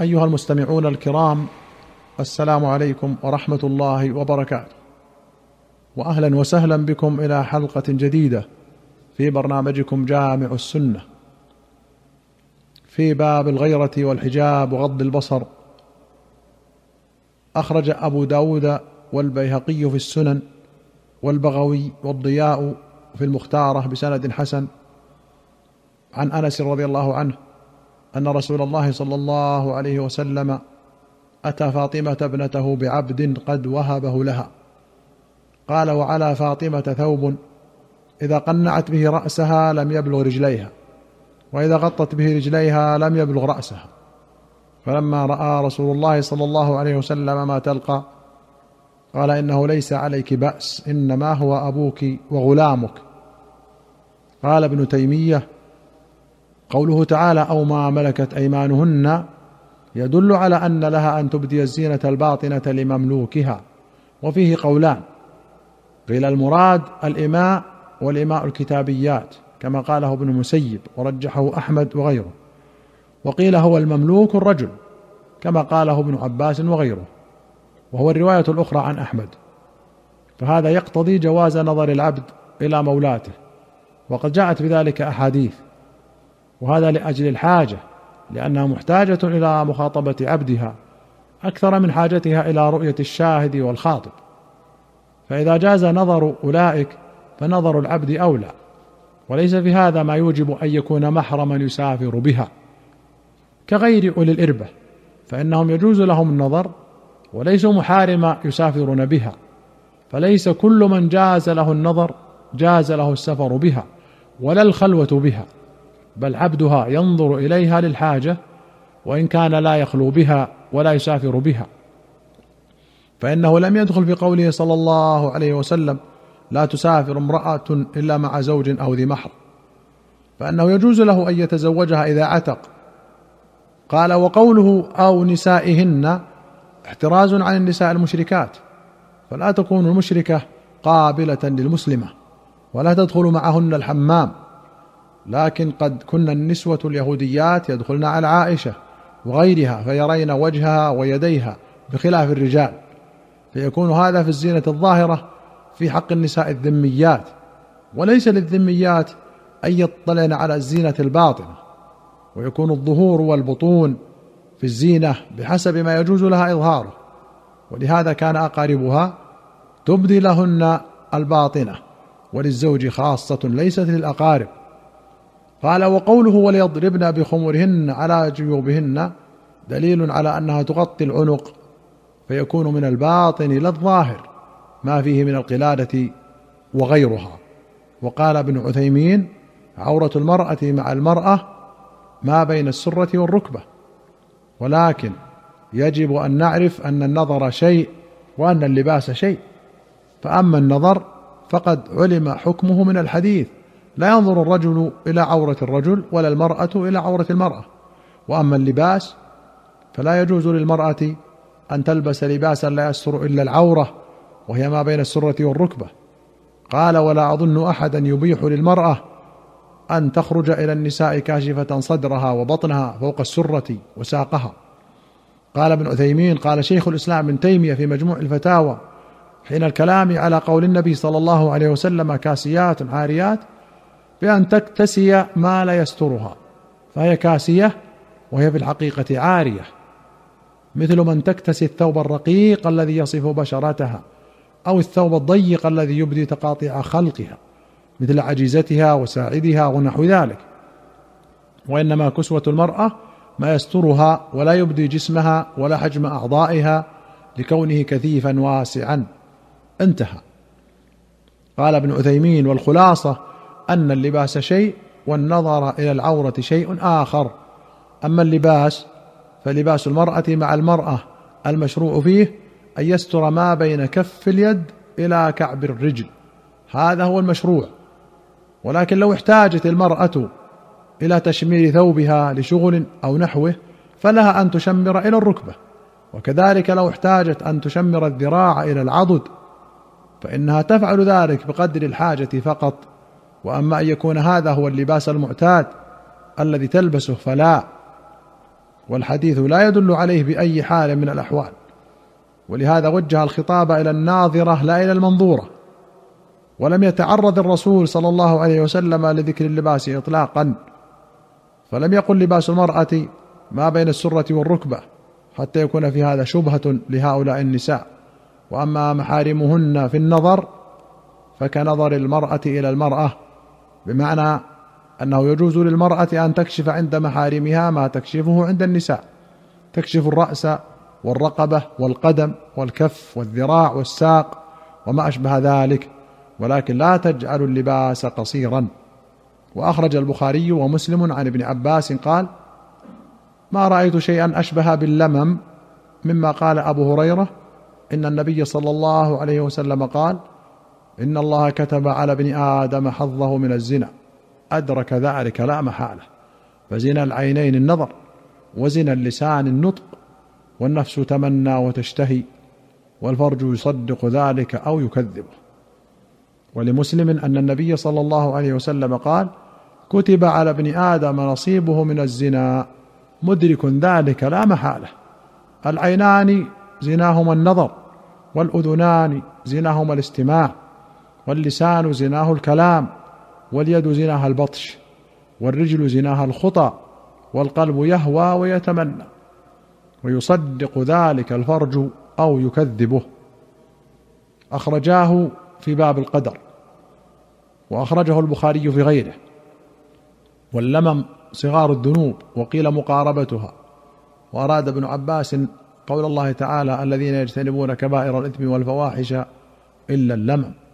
أيها المستمعون الكرام السلام عليكم ورحمة الله وبركاته. واهلا وسهلا بكم إلى حلقة جديدة في برنامجكم جامع السنة. في باب الغيرة والحجاب وغض البصر أخرج أبو داود والبيهقي في السنن والبغوي والضياء في المختارة بسند حسن. عن أنس رضي الله عنه أن رسول الله صلى الله عليه وسلم أتى فاطمة ابنته بعبد قد وهبه لها. قال وعلى فاطمة ثوب. إذا قنعت به رأسها لم يبلغ رجليها وإذا غطت به رجليها لم يبلغ رأسها. فلما رأى رسول الله صلى الله عليه وسلم ما تلقى قال إنه ليس عليك بأس إنما هو أبوك وغلامك. قال ابن تيمية قوله تعالى أو ما ملكت أيمانهن يدل على أن لها أن تبدي الزينة الباطنة لمملوكها. وفيه قولان. قيل المراد الإماء والإماء الكتابيات كما قاله ابن المسيب ورجحه أحمد وغيره. وقيل هو المملوك الرجل كما قاله ابن عباس وغيره. وهو الرواية الأخرى عن أحمد. فهذا يقتضي جواز نظر العبد إلى مولاته. وقد جاءت بذلك أحاديث. وهذا لأجل الحاجة لأنها محتاجة إلى مخاطبة عبدها أكثر من حاجتها إلى رؤية الشاهد والخاطب. فإذا جاز نظر أولئك فنظر العبد أولى وليس في هذا ما يوجب أن يكون محرما يسافر بها. كغير أولي الإربة فإنهم يجوز لهم النظر وليسوا محارم يسافرون بها فليس كل من جاز له النظر جاز له السفر بها ولا الخلوة بها. بل عبدها ينظر إليها للحاجة وإن كان لا يخلو بها ولا يسافر بها. فإنه لم يدخل في قوله صلى الله عليه وسلم لا تسافر امرأة إلا مع زوج أو ذي محر. فإنه يجوز له أن يتزوجها إذا عتق. قال وقوله أو نسائهن احتراز عن النساء المشركات. فلا تكون المشركة قابلة للمسلمة ولا تدخل معهن الحمام. لكن قد كن النسوة اليهوديات يدخلن على عائشة وغيرها فيرين وجهها ويديها بخلاف الرجال. فيكون هذا في الزينة الظاهرة في حق النساء الذميات. وليس للذميات أن يطلعن على الزينة الباطنة. ويكون الظهور والبطون في الزينة بحسب ما يجوز لها إظهاره. ولهذا كان أقاربها تبدي لهن الباطنة. وللزوج خاصة ليست للأقارب. قال وقوله وليضربن بخمرهن على جيوبهن دليل على أنها تغطي العنق فيكون من الباطن لا الظاهر ما فيه من القلادة وغيرها. وقال ابن عثيمين عورة المرأة مع المرأة ما بين السرة والركبة ولكن يجب أن نعرف أن النظر شيء وأن اللباس شيء. فأما النظر فقد علم حكمه من الحديث لا ينظر الرجل إلى عورة الرجل ولا المرأة إلى عورة المرأة. وأما اللباس فلا يجوز للمرأة أن تلبس لباسا لا يستر إلا العورة وهي ما بين السرة والركبة. قال ولا أظن أحدا يبيح للمرأة أن تخرج إلى النساء كاشفة صدرها وبطنها فوق السرة وساقها. قال ابن عثيمين قال شيخ الإسلام ابن تيمية في مجموع الفتاوى حين الكلام على قول النبي صلى الله عليه وسلم كاسيات عاريات بأن تكتسي ما لا يسترها. فهي كاسية وهي في الحقيقة عارية. مثل من تكتسي الثوب الرقيق الذي يصف بشرتها أو الثوب الضيق الذي يبدي تقاطع خلقها مثل عجيزتها وساعدها ونحو ذلك. وإنما كسوة المرأة ما يسترها ولا يبدي جسمها ولا حجم أعضائها لكونه كثيفا واسعا. انتهى. قال ابن عثيمين والخلاصة أن اللباس شيء والنظر إلى العورة شيء آخر. أما اللباس فلباس المرأة مع المرأة المشروع فيه أن يستر ما بين كف اليد إلى كعب الرجل. هذا هو المشروع. ولكن لو احتاجت المرأة إلى تشمير ثوبها لشغل أو نحوه فلها أن تشمر إلى الركبة. وكذلك لو احتاجت أن تشمر الذراع إلى العضد فإنها تفعل ذلك بقدر الحاجة فقط. وأما أن يكون هذا هو اللباس المعتاد الذي تلبسه فلا. والحديث لا يدل عليه بأي حال من الأحوال. ولهذا وجه الخطاب إلى الناظرة لا إلى المنظورة. ولم يتعرض الرسول صلى الله عليه وسلم لذكر اللباس اطلاقا. فلم يقل لباس المرأة ما بين السرة والركبة حتى يكون في هذا شبهة لهؤلاء النساء. وأما محارمهن في النظر فكنظر المرأة إلى المرأة بمعنى أنه يجوز للمرأة أن تكشف عند محارمها ما تكشفه عند النساء. تكشف الرأس والرقبة والقدم والكف والذراع والساق وما أشبه ذلك ولكن لا تجعل اللباس قصيرا. وأخرج البخاري ومسلم عن ابن عباس قال ما رأيت شيئا أشبه باللمم مما قال أبو هريرة إن النبي صلى الله عليه وسلم قال إن الله كتب على ابن آدم حظه من الزنا. أدرك ذلك لا محالة. فزنا العينين النظر وزنا اللسان النطق والنفس تمنى وتشتهي والفرج يصدق ذلك أو يكذبه. ولمسلم أن النبي صلى الله عليه وسلم قال كتب على ابن آدم نصيبه من الزنا. مدرك ذلك لا محالة. العينان زناهما النظر والأذنان زناهما الاستماع. واللسان زناه الكلام واليد زناها البطش والرجل زناها الخطى والقلب يهوى ويتمنى ويصدق ذلك الفرج أو يكذبه. أخرجاه في باب القدر وأخرجه البخاري في غيره. واللمم صغار الذنوب وقيل مقاربتها. وأراد ابن عباس قول الله تعالى الذين يجتنبون كبائر الإثم والفواحش إلا اللمم.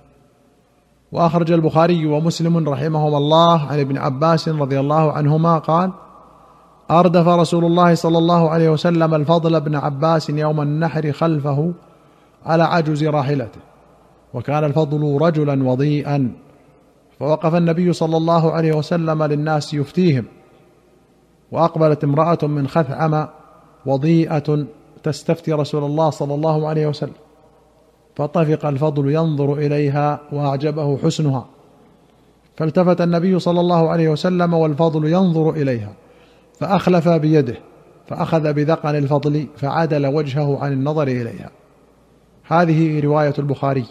وأخرج البخاري ومسلم رحمهما الله عن ابن عباس رضي الله عنهما قال أردف رسول الله صلى الله عليه وسلم الفضل بن عباس يوم النحر خلفه على عجز راحلته وكان الفضل رجلا وضيئا فوقف النبي صلى الله عليه وسلم للناس يفتيهم وأقبلت امرأة من خثعم وضيئة تستفتي رسول الله صلى الله عليه وسلم. فطفق الفضل ينظر إليها وأعجبه حسنها. فالتفت النبي صلى الله عليه وسلم والفضل ينظر إليها فأخلف بيده فأخذ بذقن الفضل فعدل وجهه عن النظر إليها. هذه رواية البخاري.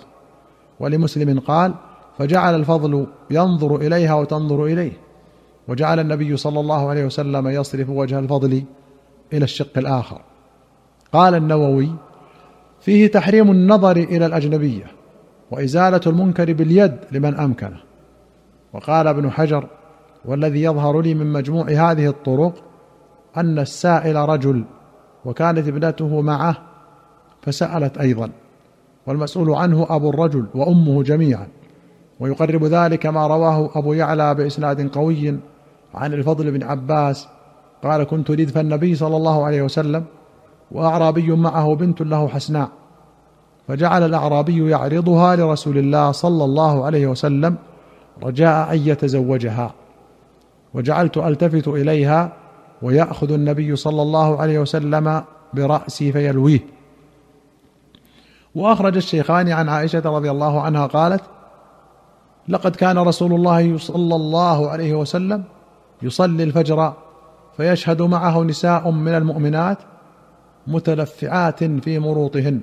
ولمسلم قال فجعل الفضل ينظر إليها وتنظر إليه. وجعل النبي صلى الله عليه وسلم يصرف وجه الفضل إلى الشق الآخر. قال النووي فيه تحريم النظر إلى الأجنبية وإزالة المنكر باليد لمن أمكنه. وقال ابن حجر والذي يظهر لي من مجموع هذه الطرق أن السائل رجل وكانت ابنته معه فسألت أيضا. والمسؤول عنه أبو الرجل وأمه جميعا. ويقرب ذلك ما رواه أبو يعلى بإسناد قوي عن الفضل بن عباس قال كنت ردف النبي صلى الله عليه وسلم وأعرابي معه بنت له حسناء فجعل الأعرابي يعرضها لرسول الله صلى الله عليه وسلم رجاء أن يتزوجها وجعلت ألتفت إليها ويأخذ النبي صلى الله عليه وسلم برأسي فيلويه. وأخرج الشيخان عن عائشة رضي الله عنها قالت لقد كان رسول الله صلى الله عليه وسلم يصلي الفجر فيشهد معه نساء من المؤمنات متلفعات في مروطهن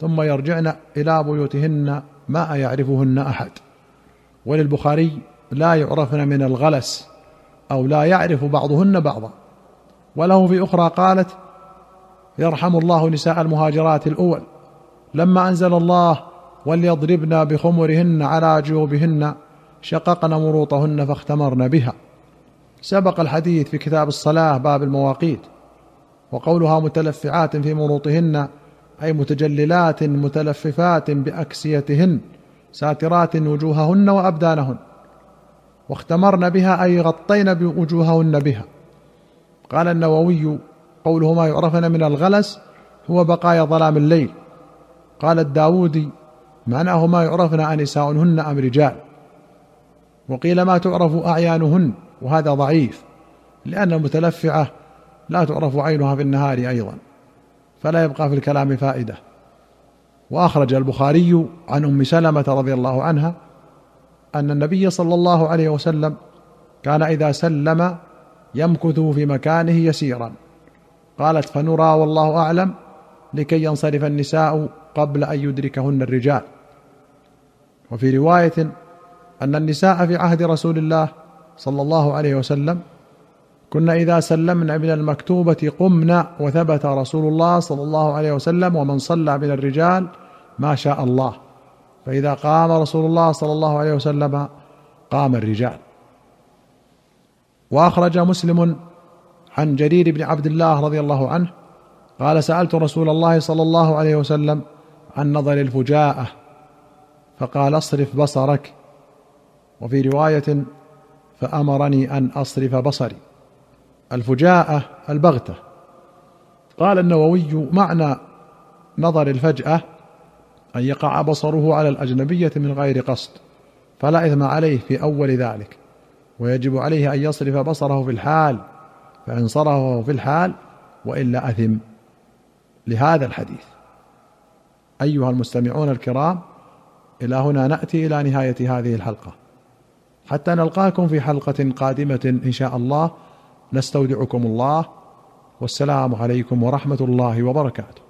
ثم يرجعن إلى بيوتهن ما يعرفهن أحد. وللبخاري لا يعرفن من الغلس أو لا يعرف بعضهن بعضا. وله في أخرى قالت يرحم الله نساء المهاجرات الأول. لما أنزل الله وليضربن بخمرهن على جيوبهن شققن مروطهن فاختمرن بها. سبق الحديث في كتاب الصلاة باب المواقيت. وقولها متلفعات في مروطهن أي متجللات متلففات بأكسيتهن ساترات وجوههن وأبدانهن. واختمرن بها أي غطين بوجوههن بها. قال النووي قوله ما يعرفن من الغلس هو بقايا ظلام الليل. قال الداودي معناه ما يعرفن أنساؤهن أم رجال. وقيل ما تعرف أعيانهن وهذا ضعيف لأن المتلفعة لا تعرف عينها في النهار أيضا فلا يبقى في الكلام فائدة. وأخرج البخاري عن أم سلمة رضي الله عنها أن النبي صلى الله عليه وسلم كان إذا سلم يمكث في مكانه يسيرا. قالت فنرى والله أعلم لكي ينصرف النساء قبل أن يدركهن الرجال. وفي رواية أن النساء في عهد رسول الله صلى الله عليه وسلم كنا إذا سلمنا من المكتوبة قمنا وثبت رسول الله صلى الله عليه وسلم ومن صلى من الرجال ما شاء الله. فإذا قام رسول الله صلى الله عليه وسلم قام الرجال. وأخرج مسلم عن جرير بن عبد الله رضي الله عنه قال سألت رسول الله صلى الله عليه وسلم عن نظر الفجاءة. فقال اصرف بصرك. وفي رواية فأمرني أن أصرف بصري. الفجاءة البغتة. قال النووي معنى نظر الفجأة أن يقع بصره على الأجنبية من غير قصد فلا إثم عليه في أول ذلك. ويجب عليه أن يصرف بصره في الحال فإن صرفه في الحال وإلا أثم. لهذا الحديث. أيها المستمعون الكرام إلى هنا نأتي إلى نهاية هذه الحلقة. حتى نلقاكم في حلقة قادمة إن شاء الله. نستودعكم الله والسلام عليكم ورحمة الله وبركاته.